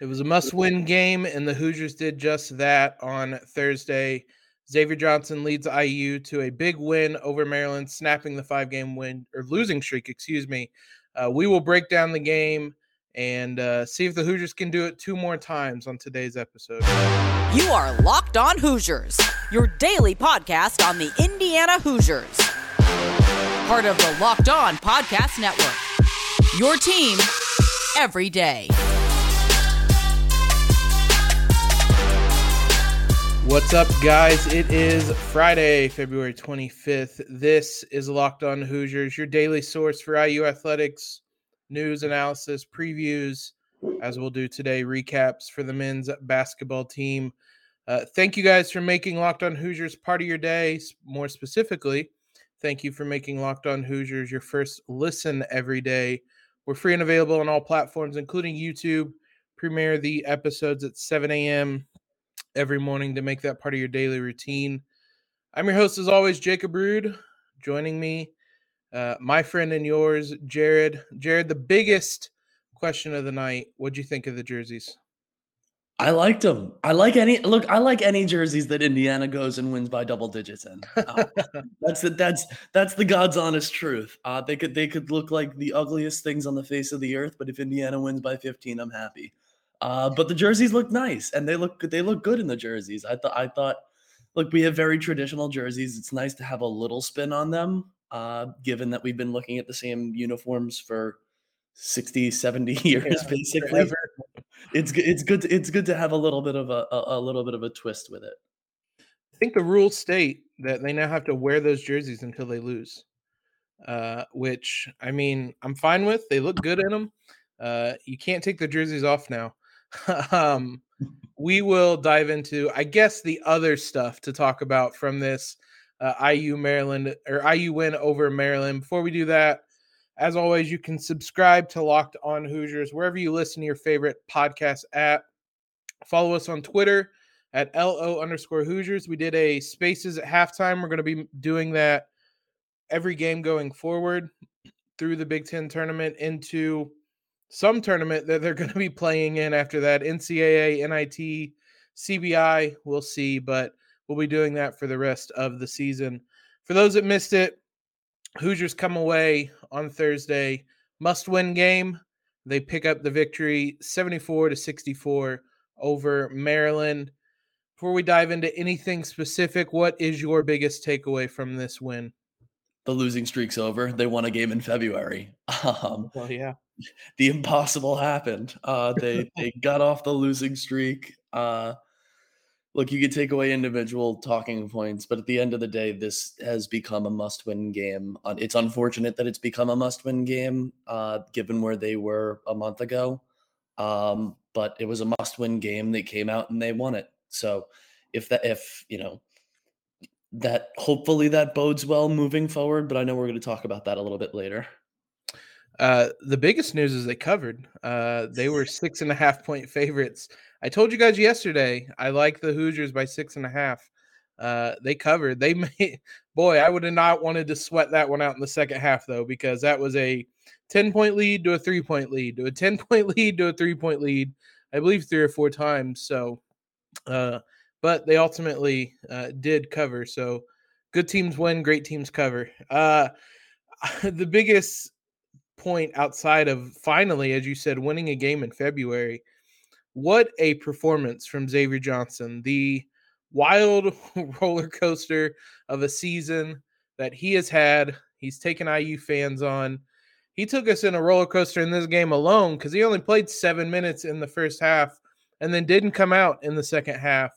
It was a must win game, and the Hoosiers did just that on Thursday. Xavier Johnson leads IU to a big win over Maryland, snapping the five game win or losing streak, excuse me. Uh, we will break down the game and uh, see if the Hoosiers can do it two more times on today's episode. You are Locked On Hoosiers, your daily podcast on the Indiana Hoosiers. Part of the Locked On Podcast Network. Your team every day. What's up, guys? It is Friday, February 25th. This is Locked On Hoosiers, your daily source for IU athletics, news, analysis, previews, as we'll do today, recaps for the men's basketball team. Uh, thank you guys for making Locked On Hoosiers part of your day. More specifically, thank you for making Locked On Hoosiers your first listen every day. We're free and available on all platforms, including YouTube. Premiere the episodes at 7 a.m every morning to make that part of your daily routine. I'm your host, as always, Jacob Rude. Joining me, uh, my friend and yours, Jared. Jared, the biggest question of the night. What'd you think of the jerseys? I liked them. I like any look. I like any jerseys that Indiana goes and wins by double digits in. Uh, that's the, that's that's the God's honest truth. Uh, they could they could look like the ugliest things on the face of the earth, but if Indiana wins by 15, I'm happy. Uh, but the jerseys look nice and they look they look good in the jerseys. I thought I thought look, we have very traditional jerseys. It's nice to have a little spin on them, uh, given that we've been looking at the same uniforms for 60, 70 years, yeah, basically. Forever. It's it's good to, it's good to have a little bit of a, a, a little bit of a twist with it. I think the rules state that they now have to wear those jerseys until they lose. Uh, which I mean, I'm fine with. They look good in them. Uh, you can't take the jerseys off now. um, we will dive into, I guess, the other stuff to talk about from this uh, IU Maryland or IU win over Maryland. Before we do that, as always, you can subscribe to Locked On Hoosiers wherever you listen to your favorite podcast app. Follow us on Twitter at LO underscore Hoosiers. We did a spaces at halftime. We're going to be doing that every game going forward through the Big Ten tournament into some tournament that they're going to be playing in after that NCAA, NIT, CBI. We'll see, but we'll be doing that for the rest of the season. For those that missed it, Hoosiers come away on Thursday, must win game. They pick up the victory 74 to 64 over Maryland. Before we dive into anything specific, what is your biggest takeaway from this win? The losing streak's over. They won a game in February. Um, well, yeah the impossible happened. Uh, they they got off the losing streak. Uh, look, you could take away individual talking points, but at the end of the day, this has become a must-win game. It's unfortunate that it's become a must-win game, uh, given where they were a month ago. Um, but it was a must-win game. They came out and they won it. So, if that, if you know, that hopefully that bodes well moving forward. But I know we're going to talk about that a little bit later. Uh, the biggest news is they covered. Uh, they were six and a half point favorites. I told you guys yesterday I like the Hoosiers by six and a half. Uh, they covered. They made boy, I would have not wanted to sweat that one out in the second half though, because that was a 10 point lead to a three point lead to a 10 point lead to a three point lead, I believe three or four times. So, uh, but they ultimately uh, did cover. So, good teams win, great teams cover. Uh, the biggest point outside of finally, as you said, winning a game in February. What a performance from Xavier Johnson, the wild roller coaster of a season that he has had. He's taken IU fans on. He took us in a roller coaster in this game alone because he only played seven minutes in the first half and then didn't come out in the second half.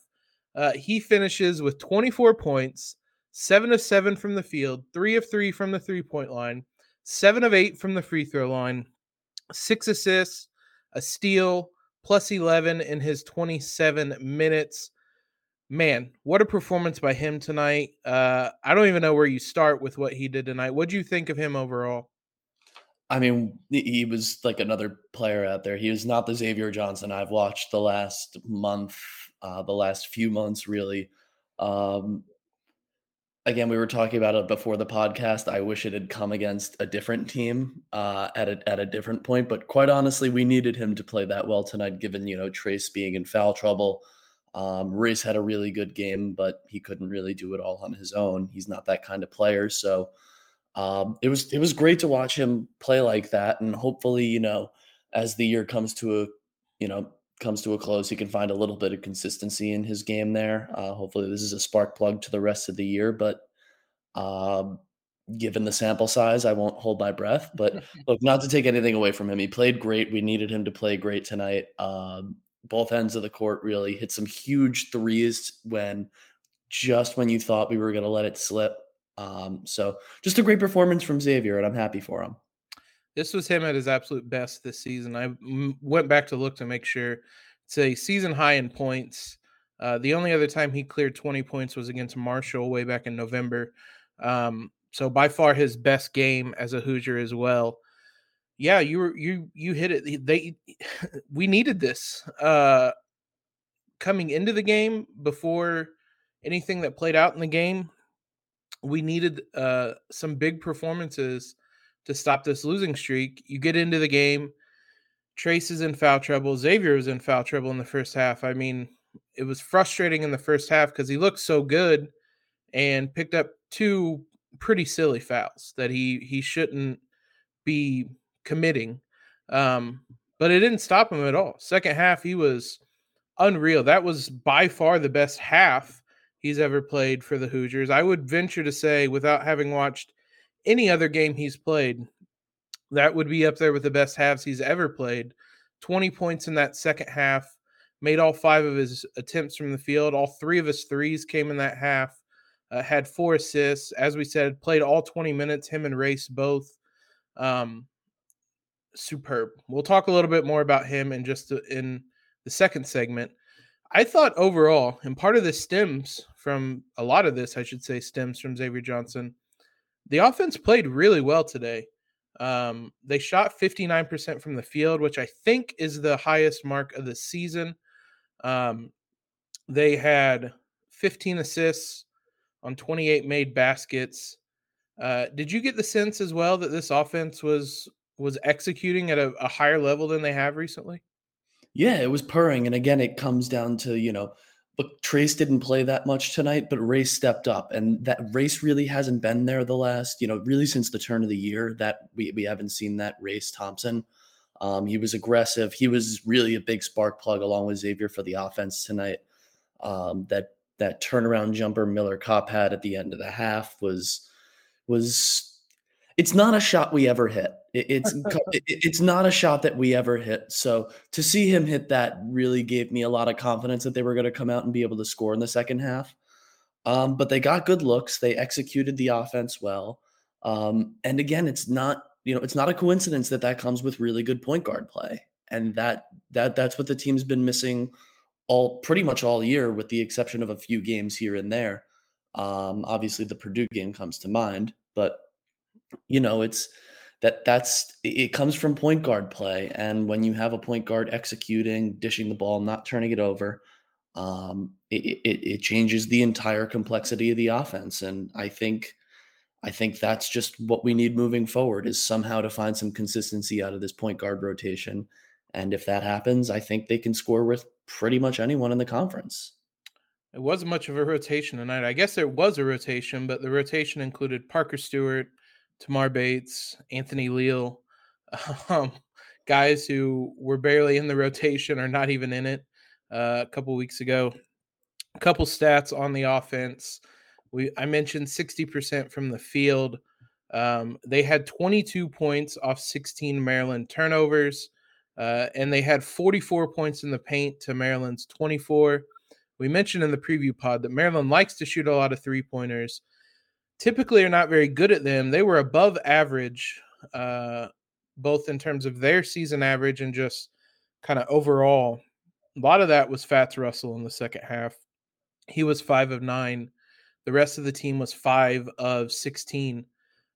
Uh, he finishes with 24 points, seven of seven from the field, three of three from the three point line, seven of eight from the free throw line, six assists, a steal, plus 11 in his 27 minutes. Man, what a performance by him tonight. Uh, I don't even know where you start with what he did tonight. What do you think of him overall? I mean, he was like another player out there. He was not the Xavier Johnson I've watched the last month, uh, the last few months, really. Um, again, we were talking about it before the podcast. I wish it had come against a different team uh, at a at a different point. But quite honestly, we needed him to play that well tonight, given you know Trayce being in foul trouble. Um, Race had a really good game, but he couldn't really do it all on his own. He's not that kind of player. So um, it was it was great to watch him play like that, and hopefully, you know, as the year comes to a you know comes to a close, he can find a little bit of consistency in his game there. Uh, hopefully, this is a spark plug to the rest of the year. But um, given the sample size, I won't hold my breath. But look, not to take anything away from him, he played great. We needed him to play great tonight. Um, both ends of the court really hit some huge threes when just when you thought we were going to let it slip. Um, so just a great performance from Xavier, and I'm happy for him. This was him at his absolute best this season. I went back to look to make sure it's a season high in points. Uh, the only other time he cleared 20 points was against Marshall way back in November. Um, so by far his best game as a Hoosier as well. Yeah, you were you you hit it. They we needed this uh, coming into the game before anything that played out in the game. We needed uh, some big performances to stop this losing streak. You get into the game, Trayce is in foul trouble. Xavier was in foul trouble in the first half. I mean, it was frustrating in the first half because he looked so good and picked up two pretty silly fouls that he he shouldn't be committing. Um, but it didn't stop him at all. Second half, he was unreal. That was by far the best half he's ever played for the Hoosiers. I would venture to say, without having watched any other game he's played, that would be up there with the best halves he's ever played. 20 points in that second half, made all five of his attempts from the field. All three of his threes came in that half. Uh, had four assists. As we said, played all 20 minutes, him and Race both. Um, superb. We'll talk a little bit more about him in just in the second segment. I thought overall, and part of this stems from a lot of this, I should say, stems from Xavier Johnson. The offense played really well today. Um, they shot 59% from the field, which I think is the highest mark of the season. Um, they had 15 assists on 28 made baskets. Uh, did you get the sense as well that this offense was was executing at a, a higher level than they have recently? Yeah, it was purring, and again, it comes down to you know but Trayce didn't play that much tonight, but Race stepped up, and that Race really hasn't been there the last, you know, really since the turn of the year. That we we haven't seen that Race Thompson. Um, he was aggressive. He was really a big spark plug along with Xavier for the offense tonight. Um, that that turnaround jumper Miller Kopp had at the end of the half was was it's not a shot we ever hit. It, it's it, it's not a shot that we ever hit. So to see him hit that really gave me a lot of confidence that they were going to come out and be able to score in the second half. Um, but they got good looks. They executed the offense well. Um, and again, it's not you know it's not a coincidence that that comes with really good point guard play, and that that that's what the team's been missing all pretty much all year, with the exception of a few games here and there. Um, obviously, the Purdue game comes to mind, but you know, it's that that's it comes from point guard play. And when you have a point guard executing, dishing the ball, not turning it over, um, it, it, it changes the entire complexity of the offense. And I think I think that's just what we need moving forward is somehow to find some consistency out of this point guard rotation. And if that happens, I think they can score with pretty much anyone in the conference. It wasn't much of a rotation tonight. I guess there was a rotation, but the rotation included Parker Stewart, Tamar Bates, Anthony Leal, um, guys who were barely in the rotation or not even in it uh, a couple weeks ago. A couple stats on the offense. We I mentioned 60% from the field. Um, they had 22 points off 16 Maryland turnovers, uh, and they had 44 points in the paint to Maryland's 24. We mentioned in the preview pod that Maryland likes to shoot a lot of three pointers typically are not very good at them. They were above average, uh, both in terms of their season average and just kind of overall. A lot of that was Fatts Russell in the second half. He was five of nine. The rest of the team was five of 16.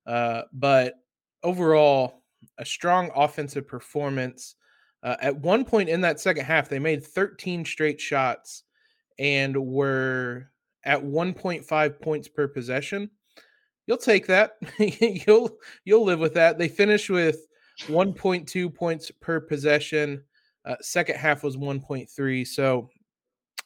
Uh, but overall, a strong offensive performance. Uh, at one point in that second half, they made 13 straight shots and were at 1.5 points per possession. You'll take that. you'll you'll live with that. They finished with 1.2 points per possession. Uh, second half was 1.3. So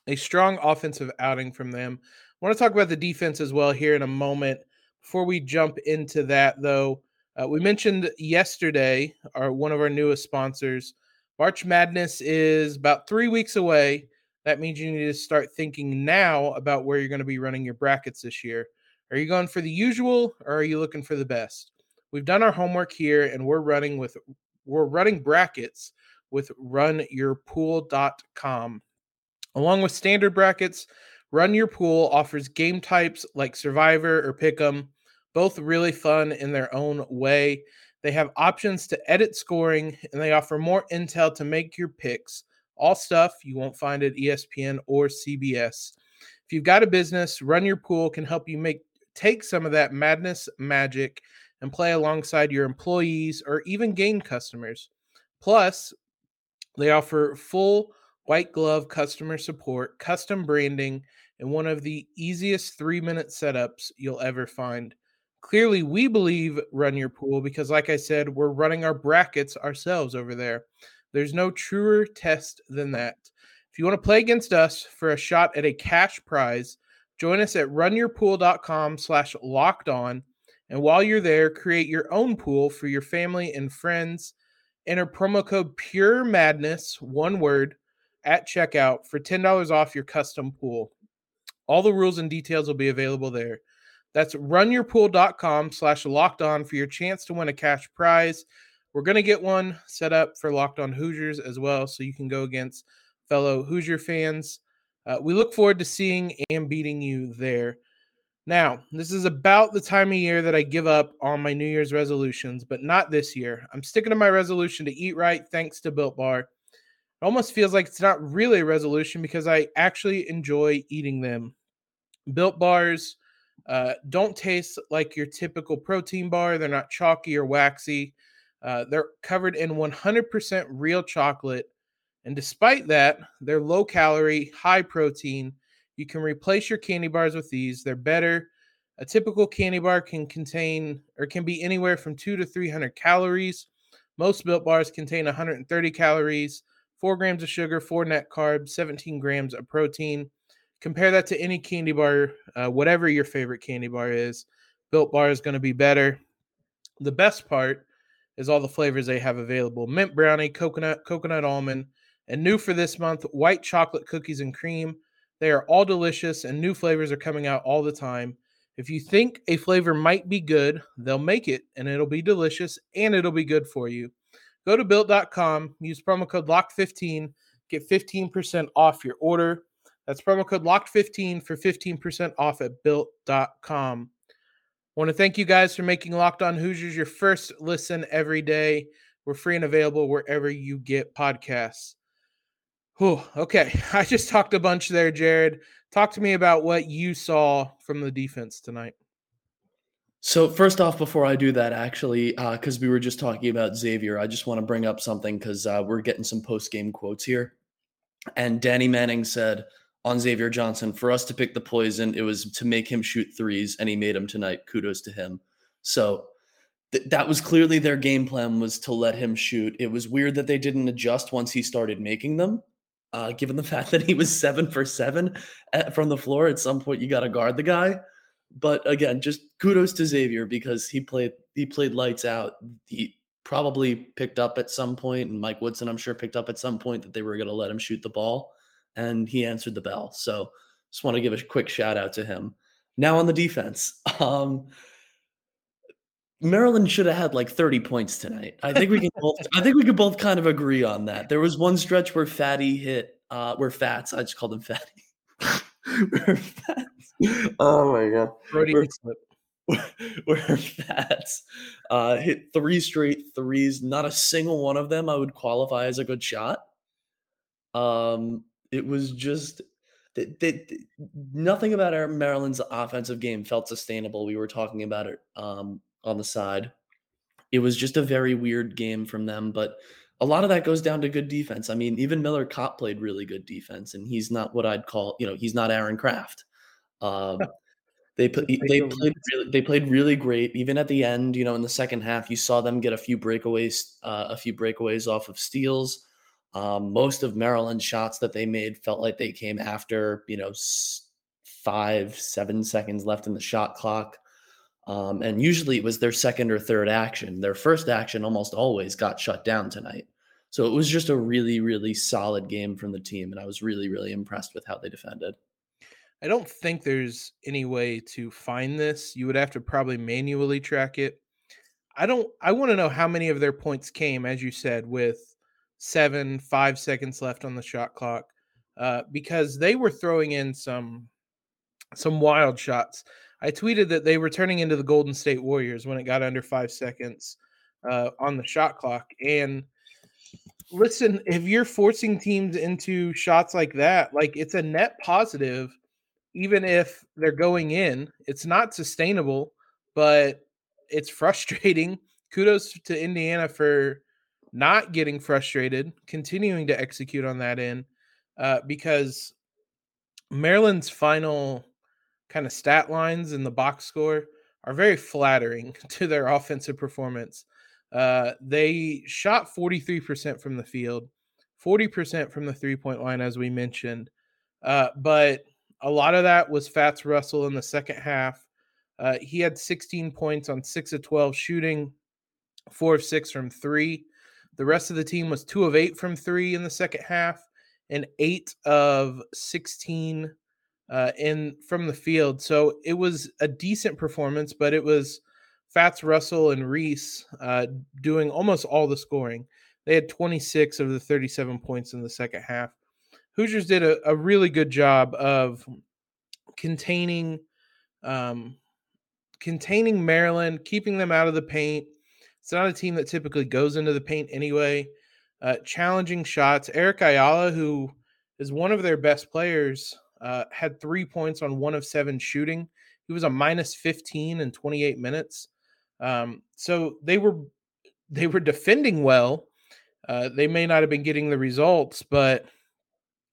a strong offensive outing from them. I want to talk about the defense as well here in a moment. Before we jump into that, though, uh, we mentioned yesterday our one of our newest sponsors. March Madness is about three weeks away. That means you need to start thinking now about where you're going to be running your brackets this year. Are you going for the usual or are you looking for the best? We've done our homework here and we're running with we're running brackets with runyourpool.com. Along with standard brackets, Run Your Pool offers game types like Survivor or Pick'em, both really fun in their own way. They have options to edit scoring and they offer more intel to make your picks. All stuff you won't find at ESPN or CBS. If you've got a business, Run Your Pool can help you make take some of that madness magic and play alongside your employees or even gain customers. Plus, they offer full white glove customer support, custom branding, and one of the easiest three minute setups you'll ever find. Clearly, we believe Run Your Pool because, like I said, we're running our brackets ourselves over there. There's no truer test than that. If you want to play against us for a shot at a cash prize, join us at runyourpool.com slash locked on. And while you're there, create your own pool for your family and friends. Enter promo code Pure Madness, one word, at checkout for $10 off your custom pool. All the rules and details will be available there. That's runyourpool.com slash locked on for your chance to win a cash prize. We're going to get one set up for Locked On Hoosiers as well, so you can go against fellow Hoosier fans. Uh, we look forward to seeing and beating you there. Now, this is about the time of year that I give up on my New Year's resolutions, but not this year. I'm sticking to my resolution to eat right thanks to Built Bar. It almost feels like it's not really a resolution because I actually enjoy eating them. Built Bars uh, don't taste like your typical protein bar. They're not chalky or waxy. Uh, they're covered in 100% real chocolate. And despite that, they're low calorie, high protein. You can replace your candy bars with these. They're better. A typical candy bar can contain or can be anywhere from two to 300 calories. Most built bars contain 130 calories, four grams of sugar, four net carbs, 17 grams of protein. Compare that to any candy bar, uh, whatever your favorite candy bar is. Built Bar is going to be better. The best part is all the flavors they have available mint brownie, coconut, coconut almond, and new for this month, white chocolate cookies and cream. They are all delicious, and new flavors are coming out all the time. If you think a flavor might be good, they'll make it, and it'll be delicious, and it'll be good for you. Go to built.com, use promo code LOCK15, get 15% off your order. That's promo code LOCKED15 for 15% off at built.com. I want to thank you guys for making Locked On Hoosiers your first listen every day. We're free and available wherever you get podcasts. Whew, okay, I just talked a bunch there, Jared. Talk to me about what you saw from the defense tonight. So first off, before I do that, actually, because uh, we were just talking about Xavier, I just want to bring up something because uh, we're getting some post game quotes here. And Danny Manning said, on Xavier Johnson. For us to pick the poison, it was to make him shoot threes, and he made them tonight. Kudos to him. So th- that was clearly their game plan was to let him shoot. It was weird that they didn't adjust once he started making them. Uh, given the fact that he was seven for seven at, from the floor, at some point you got to guard the guy. But again, just kudos to Xavier because he played he played lights out. He probably picked up at some point, and Mike Woodson, I'm sure, picked up at some point that they were going to let him shoot the ball and he answered the bell. So just want to give a quick shout out to him. Now on the defense, um, Maryland should have had like 30 points tonight. I think we can both. I think we could both kind of agree on that. There was one stretch where Fatty hit, uh, where Fatts. I just called him Fatty. where Fatts. Oh my god. Where, where, where Fatts uh, hit three straight threes. Not a single one of them I would qualify as a good shot. Um, it was just that, that nothing about our Maryland's offensive game felt sustainable. We were talking about it um, on the side. It was just a very weird game from them, but a lot of that goes down to good defense. I mean, even Miller Kopp played really good defense, and he's not what I'd call, you know, he's not Aaron Craft. Um, they put, they played really, they played really great. Even at the end, you know, in the second half, you saw them get a few breakaways, uh, a few breakaways off of steals. Um, most of Maryland's shots that they made felt like they came after, you know, five, seven seconds left in the shot clock. Um, and usually it was their second or third action. Their first action almost always got shut down tonight. So it was just a really, really solid game from the team. And I was really, really impressed with how they defended. I don't think there's any way to find this. You would have to probably manually track it. I don't, I want to know how many of their points came, as you said, with seven, five seconds left on the shot clock, uh, because they were throwing in some, some wild shots. I tweeted that they were turning into the Golden State Warriors when it got under five seconds uh, on the shot clock. And listen, if you're forcing teams into shots like that, like it's a net positive, even if they're going in. It's not sustainable, but it's frustrating. Kudos to Indiana for not getting frustrated, continuing to execute on that end, uh, because Maryland's final kind of stat lines in the box score are very flattering to their offensive performance. Uh, they shot 43% from the field, 40% from the three point line, as we mentioned. Uh, but a lot of that was Fatts Russell in the second half. Uh, he had 16 points on 6 of 12 shooting, 4 of 6 from 3. The rest of the team was 2 of 8 from 3 in the second half and 8 of 16 uh, in from the field. So it was a decent performance, but it was Fatts Russell and Reese uh, doing almost all the scoring. They had 26 of the 37 points in the second half. Hoosiers did a, a really good job of containing um, containing Maryland, keeping them out of the paint. It's not a team that typically goes into the paint anyway. Uh, challenging shots. Eric Ayala, who is one of their best players, uh, had three points on one of seven shooting. He was a minus 15 in 28 minutes. Um, so they were they were defending well. Uh, they may not have been getting the results, but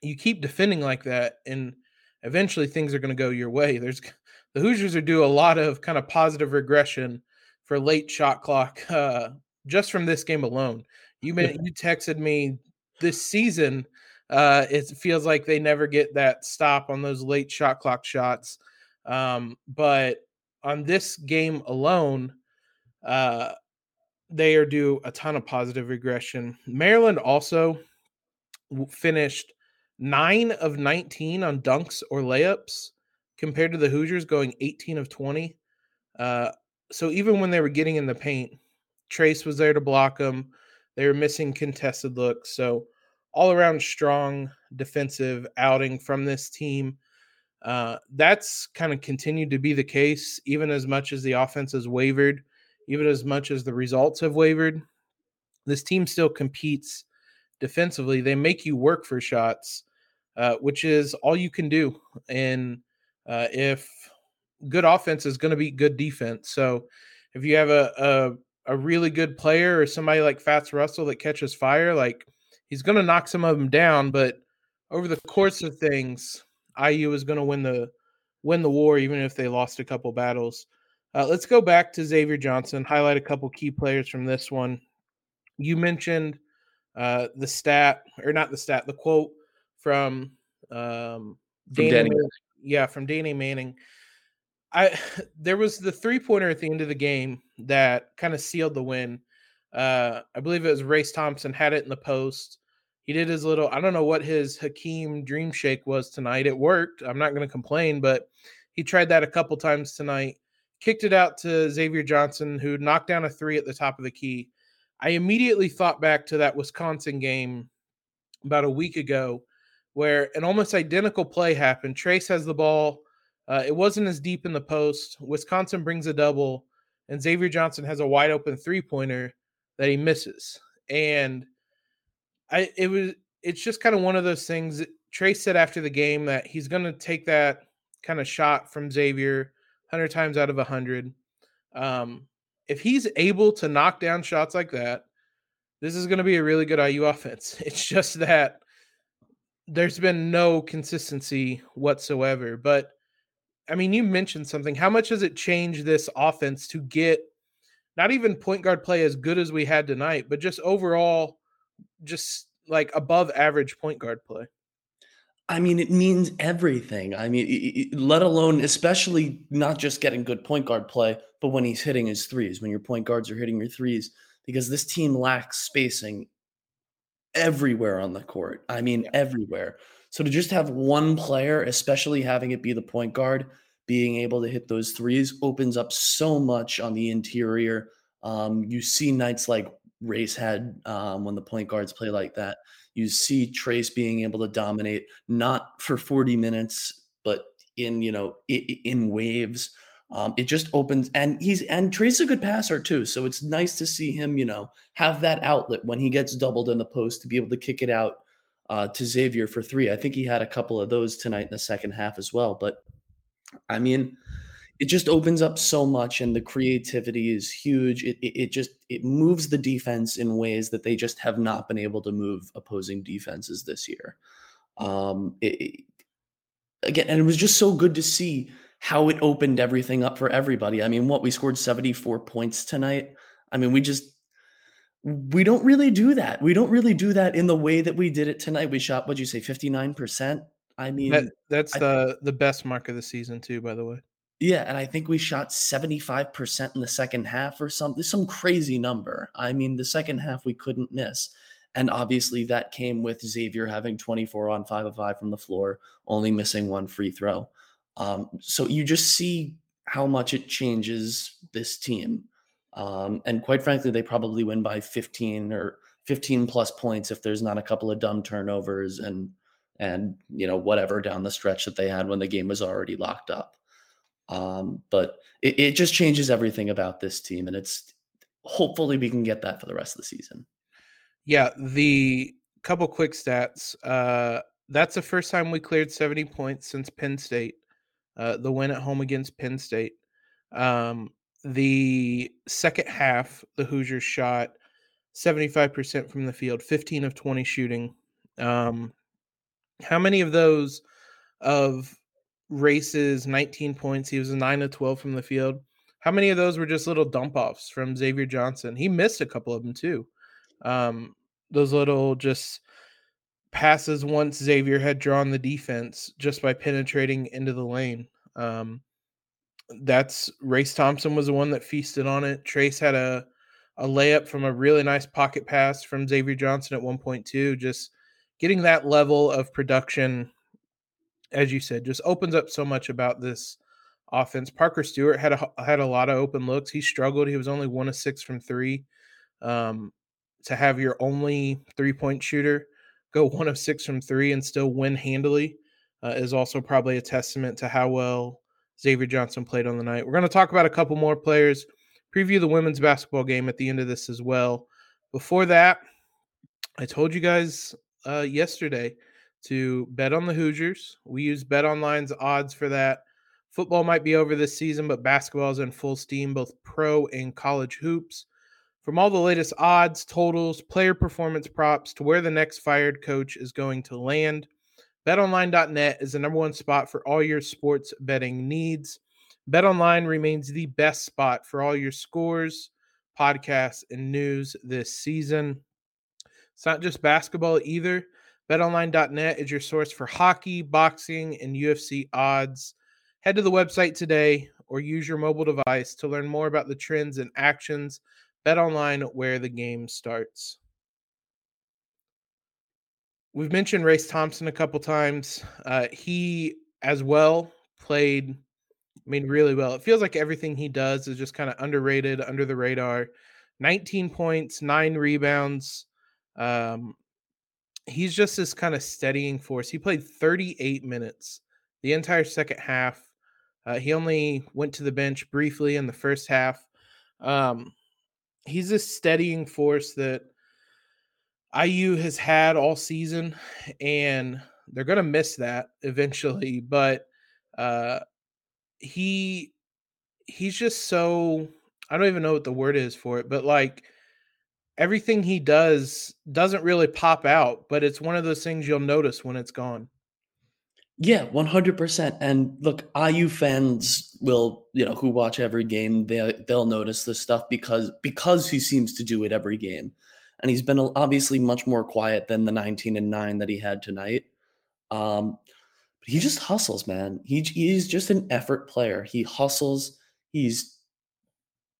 you keep defending like that, and eventually things are going to go your way. There's the Hoosiers are due a lot of kind of positive regression for late shot clock uh, just from this game alone. You may, you texted me this season. Uh, it feels like they never get that stop on those late shot clock shots. Um, but on this game alone, uh, they are due a ton of positive regression. Maryland also finished nine of 19 on dunks or layups compared to the Hoosiers going 18 of 20. Uh, so even when they were getting in the paint, Trayce was there to block them. They were missing contested looks. So all around strong defensive outing from this team. Uh, that's kind of continued to be the case, even as much as the offense has wavered, even as much as the results have wavered. This team still competes defensively. They make you work for shots uh, which is all you can do. And uh, if good offense is going to be good defense, so if you have a, a a really good player or somebody like Fatts Russell that catches fire, like he's going to knock some of them down. But over the course of things, IU is going to win the win the war, even if they lost a couple battles. Uh, let's go back to Xavier Johnson. Highlight a couple key players from this one. You mentioned uh, the stat, or not the stat, the quote from um Danny, Danny yeah, from Danny Manning. I there was the three pointer at the end of the game that kind of sealed the win. Uh, I believe it was Race Thompson had it in the post. He did his little. I don't know what his Hakeem Dream Shake was tonight. It worked. I'm not going to complain, but he tried that a couple times tonight. Kicked it out to Xavier Johnson, who knocked down a three at the top of the key. I immediately thought back to that Wisconsin game about a week ago where an almost identical play happened. Trayce has the ball. Uh, it wasn't as deep in the post. Wisconsin brings a double, and Xavier Johnson has a wide open three pointer that he misses. And I, it was, it's just kind of one of those things. Trey said after the game that he's going to take that kind of shot from Xavier 100 times out of 100. Um, if he's able to knock down shots like that, this is going to be a really good IU offense. It's just that there's been no consistency whatsoever. But I mean, you mentioned something. How much does it change this offense to get not even point guard play as good as we had tonight, but just overall, just like above average point guard play? I mean, it means everything. I mean, it, it, let alone, especially not just getting good point guard play, but when he's hitting his threes, when your point guards are hitting your threes, because this team lacks spacing everywhere on the court. I mean, yeah. everywhere. So to just have one player, especially having it be the point guard, being able to hit those threes opens up so much on the interior. Um, you see nights like Race had um, when the point guards play like that. You see Trayce being able to dominate, not for 40 minutes, but in you know in, waves. Um, it just opens, and he's and Trayce a good passer too. So it's nice to see him, you know, have that outlet when he gets doubled in the post to be able to kick it out uh, to Xavier for three. I think he had a couple of those tonight in the second half as well. But I mean, it just opens up so much, and the creativity is huge. It, it, it just it moves the defense in ways that they just have not been able to move opposing defenses this year. Um, it, again, and it was just so good to see how it opened everything up for everybody. I mean, what we scored 74 points tonight. I mean, we just we don't really do that. We don't really do that in the way that we did it tonight. We shot, what'd you say, 59%? I mean, that, that's I, the the best mark of the season too, by the way. Yeah, and I think we shot 75% in the second half or something, some crazy number. I mean, the second half we couldn't miss. And obviously that came with Xavier having 24 on 5 of 5 from the floor, only missing one free throw. Um, so you just see how much it changes this team. Um, and quite frankly, they probably win by 15 or 15 plus points if there's not a couple of dumb turnovers and and you know whatever down the stretch that they had when the game was already locked up. Um, but it, it just changes everything about this team, and it's hopefully we can get that for the rest of the season. Yeah, the couple quick stats. Uh, that's the first time we cleared 70 points since Penn State. Uh, the win at home against Penn State. Um, the second half, the Hoosiers shot 75% from the field, 15 of 20 shooting. Um, how many of those of races, 19 points, he was a 9 of 12 from the field? How many of those were just little dump offs from Xavier Johnson? He missed a couple of them too. Um, those little just passes once Xavier had drawn the defense just by penetrating into the lane. Um, that's Race Thompson was the one that feasted on it. Trayce had a a layup from a really nice pocket pass from Xavier Johnson at 1.2. Just getting that level of production, as you said, just opens up so much about this offense. Parker Stewart had a had a lot of open looks. He struggled. He was only one of six from three. Um, to have your only three point shooter go one of six from three and still win handily uh, is also probably a testament to how well Xavier Johnson played on the night. We're going to talk about a couple more players, preview the women's basketball game at the end of this as well. Before that, I told you guys uh, yesterday to bet on the Hoosiers. We use Bet Online's odds for that. Football might be over this season, but basketball is in full steam, both pro and college hoops. From all the latest odds, totals, player performance props to where the next fired coach is going to land, BetOnline.net is the number one spot for all your sports betting needs. BetOnline remains the best spot for all your scores, podcasts, and news this season. It's not just basketball either. BetOnline.net is your source for hockey, boxing, and UFC odds. Head to the website today or use your mobile device to learn more about the trends and actions. BetOnline, where the game starts. We've mentioned Race Thompson a couple times. Uh, he as well played, I mean, really well. It feels like everything he does is just kind of underrated, under the radar. 19 points, nine rebounds. Um, he's just this kind of steadying force. He played 38 minutes the entire second half. Uh, he only went to the bench briefly in the first half. Um, he's a steadying force that IU has had all season, and they're going to miss that eventually. But uh, he he's just so I don't even know what the word is for it, but like everything he does doesn't really pop out, but it's one of those things you'll notice when it's gone. Yeah, 100%. And look, IU fans will, you know, who watch every game, they they'll notice this stuff because because he seems to do it every game. And he's been obviously much more quiet than the 19 and 9 that he had tonight. Um he just hustles, man. He he's just an effort player. He hustles. He's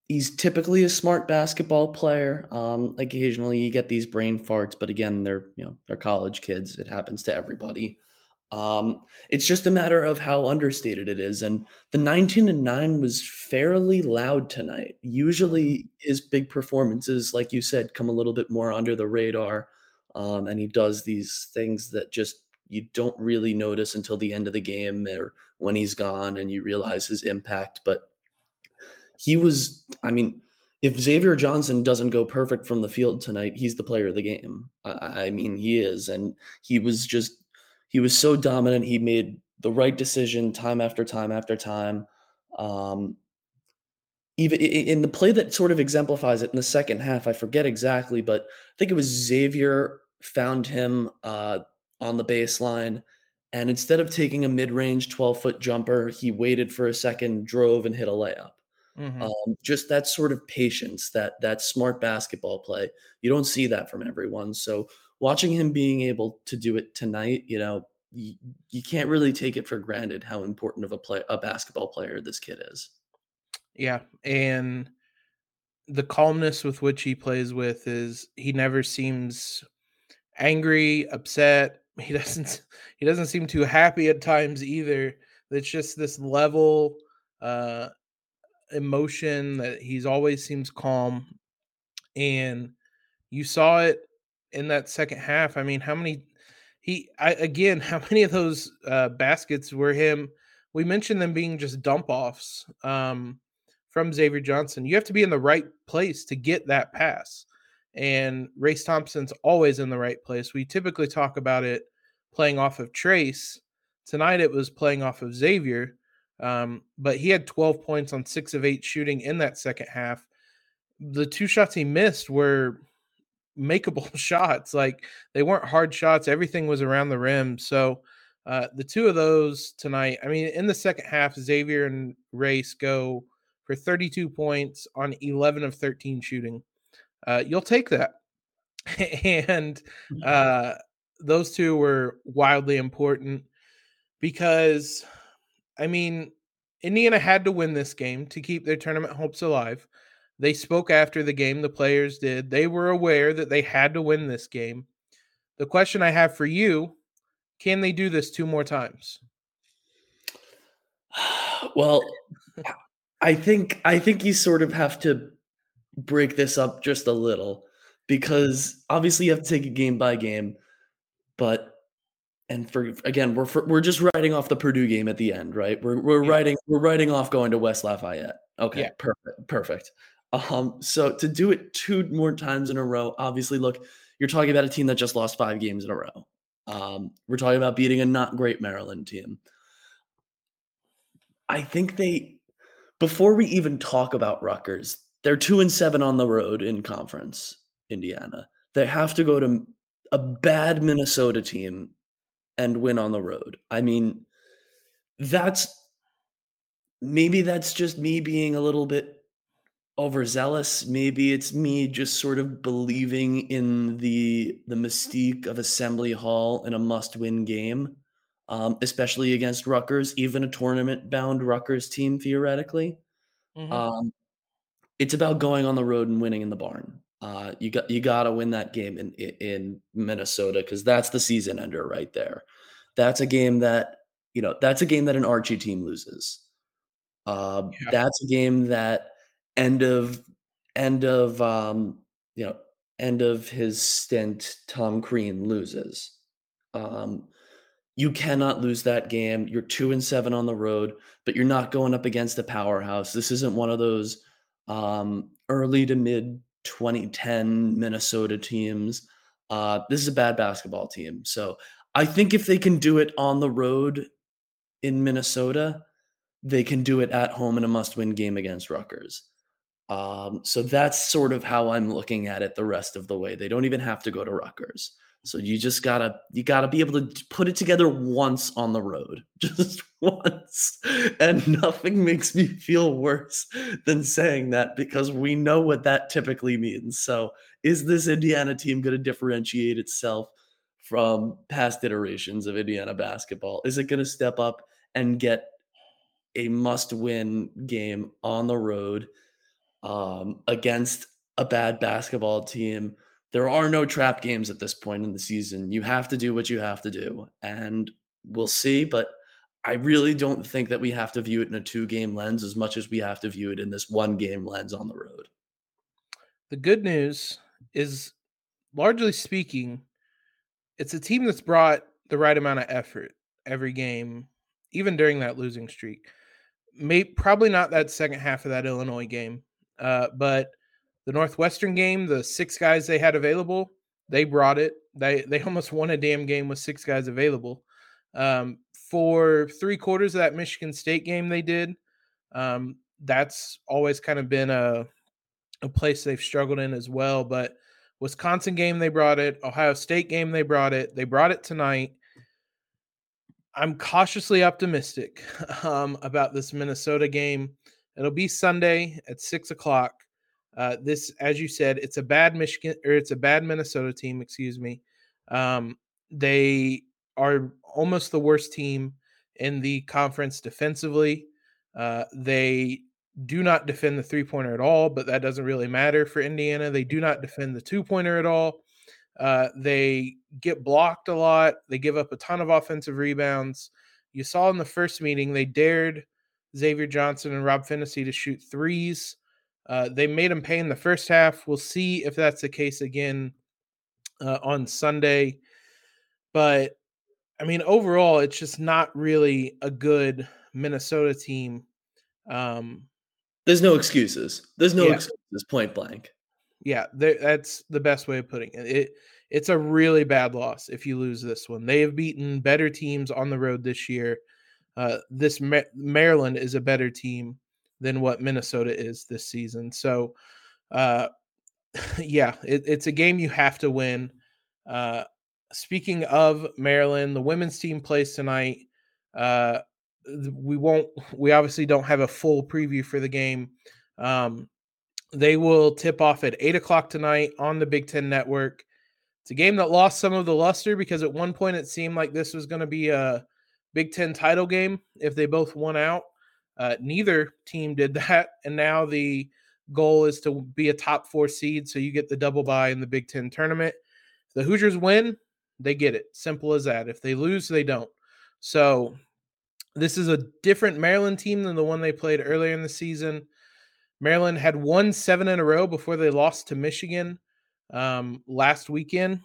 he's typically a smart basketball player. Um occasionally you get these brain farts, but again, they're, you know, they're college kids. It happens to everybody. Um, it's just a matter of how understated it is. And the 19 and 9 was fairly loud tonight. Usually his big performances, like you said, come a little bit more under the radar. Um, and he does these things that just you don't really notice until the end of the game or when he's gone and you realize his impact. But he was, I mean, if Xavier Johnson doesn't go perfect from the field tonight, he's the player of the game. I, I mean, he is. And he was just he was so dominant. He made the right decision time after time after time. Um, even in the play that sort of exemplifies it in the second half, I forget exactly, but I think it was Xavier found him uh, on the baseline. And instead of taking a mid range 12 foot jumper, he waited for a second, drove, and hit a layup. Mm-hmm. Um, just that sort of patience, that that smart basketball play. You don't see that from everyone. So watching him being able to do it tonight, you know, you, you can't really take it for granted how important of a play a basketball player this kid is. Yeah, and the calmness with which he plays with is he never seems angry, upset. He doesn't he doesn't seem too happy at times either. It's just this level uh emotion that he's always seems calm and you saw it in that second half. I mean, how many he I, again, how many of those uh, baskets were him? We mentioned them being just dump offs um, from Xavier Johnson. You have to be in the right place to get that pass, and Race Thompson's always in the right place. We typically talk about it playing off of Trayce Tonight it was playing off of Xavier, um, but he had 12 points on six of eight shooting in that second half. The two shots he missed were makeable shots. Like they weren't hard shots. Everything was around the rim. So uh, the two of those tonight, I mean, in the second half, Xavier and Race go for 32 points on 11 of 13 shooting. Uh, you'll take that. and mm-hmm. uh, those two were wildly important because, I mean, Indiana had to win this game to keep their tournament hopes alive. They spoke after the game, the players did. They were aware that they had to win this game. The question I have for you can they do this two more times? Well, I think I think you sort of have to break this up just a little because obviously you have to take it game by game, but and for again we're for, we're just writing off the Purdue game at the end, right? We're we're yeah. writing we're writing off going to West Lafayette. Okay, yeah. perfect, perfect. Um, so to do it two more times in a row, obviously, look, you're talking about a team that just lost five games in a row. Um, we're talking about beating a not great Maryland team. I think they, before we even talk about Rutgers, they're two and seven on the road in conference, Indiana. They have to go to a bad Minnesota team and win on the road. I mean, that's maybe that's just me being a little bit overzealous. Maybe it's me just sort of believing in the the mystique of Assembly Hall in a must-win game, um, especially against Rutgers, even a tournament-bound Rutgers team theoretically. Mm-hmm. Um, it's about going on the road and winning in the barn. Uh, you got you got to win that game in in Minnesota because that's the season ender right there. That's a game that you know that's a game that an Archie team loses. Uh, yeah. That's a game that end of end of um, you know end of his stint, Tom Crean loses. Um, you cannot lose that game. You're two and seven on the road, but you're not going up against a powerhouse. This isn't one of those um, early to mid 2010 Minnesota teams. Uh, this is a bad basketball team. So I think if they can do it on the road in Minnesota, they can do it at home in a must win game against Rutgers. Um, so that's sort of how I'm looking at it the rest of the way. They don't even have to go to Rutgers. So you just gotta you gotta be able to put it together once on the road, just once. And nothing makes me feel worse than saying that because we know what that typically means. So is this Indiana team going to differentiate itself from past iterations of Indiana basketball? Is it going to step up and get a must-win game on the road um, against a bad basketball team? There are no trap games at this point in the season. You have to do what you have to do, and we'll see. But I really don't think that we have to view it in a two game lens as much as we have to view it in this one game lens on the road. The good news is, largely speaking, it's a team that's brought the right amount of effort every game, even during that losing streak. May probably not that second half of that Illinois game, uh, but the Northwestern game, the six guys they had available, they brought it. They they almost won a damn game with six guys available. Um, for three quarters of that Michigan State game, they did. Um, that's always kind of been a a place they've struggled in as well. But Wisconsin game, they brought it. Ohio State game, they brought it. They brought it tonight. I'm cautiously optimistic um, about this Minnesota game. It'll be Sunday at six o'clock. Uh, this, as you said, it's a bad Michigan or it's a bad Minnesota team. Excuse me. Um, they are almost the worst team in the conference defensively. Uh, they do not defend the three pointer at all, but that doesn't really matter for Indiana. They do not defend the two pointer at all. Uh, they get blocked a lot. They give up a ton of offensive rebounds. You saw in the first meeting, they dared Xavier Johnson and Rob Phinisee to shoot threes. Uh, they made him pay in the first half. We'll see if that's the case again uh, on Sunday. But I mean, overall, it's just not really a good Minnesota team. Um, There's no excuses. There's no yeah. excuses. Point blank. Yeah, that's the best way of putting it. It it's a really bad loss if you lose this one. They have beaten better teams on the road this year. Uh, this Ma- Maryland is a better team than what Minnesota is this season. So, uh, yeah, it, it's a game you have to win. Uh, speaking of Maryland, the women's team plays tonight. Uh, we won't. We obviously don't have a full preview for the game. Um, they will tip off at eight o'clock tonight on the Big Ten Network. It's a game that lost some of the luster because at one point it seemed like this was going to be a Big Ten title game if they both won out. Uh, neither team did that, and now the goal is to be a top four seed, so you get the double bye in the Big Ten tournament. If the Hoosiers win, they get it. Simple as that. If they lose, they don't. So this is a different Maryland team than the one they played earlier in the season. Maryland had won seven in a row before they lost to Michigan um, last weekend.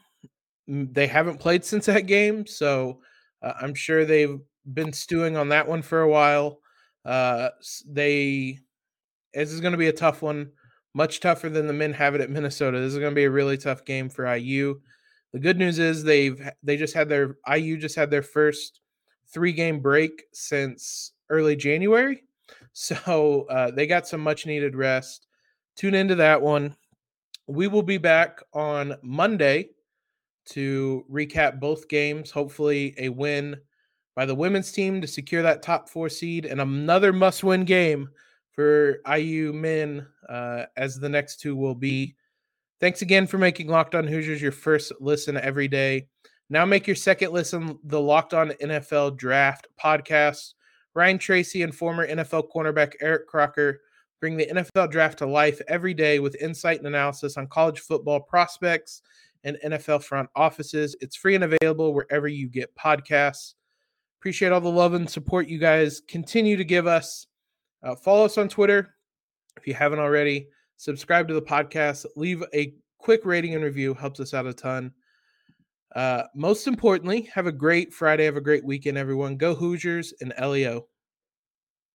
They haven't played since that game, so uh, I'm sure they've been stewing on that one for a while. Uh, they this is going to be a tough one, much tougher than the men have it at Minnesota. This is going to be a really tough game for IU. The good news is they've they just had their IU just had their first three game break since early January, so uh, they got some much needed rest. Tune into that one. We will be back on Monday to recap both games. Hopefully, a win by the women's team to secure that top four seed and another must win game for IU men, uh, as the next two will be. Thanks again for making Locked On Hoosiers your first listen every day. Now make your second listen the Locked On NFL Draft podcast. Ryan Tracy and former NFL cornerback Eric Crocker bring the NFL draft to life every day with insight and analysis on college football prospects and NFL front offices. It's free and available wherever you get podcasts. Appreciate all the love and support you guys continue to give us. Uh, follow us on Twitter if you haven't already. Subscribe to the podcast. Leave a quick rating and review. Helps us out a ton. Uh, most importantly, have a great Friday. Have a great weekend, everyone. Go Hoosiers and LEO.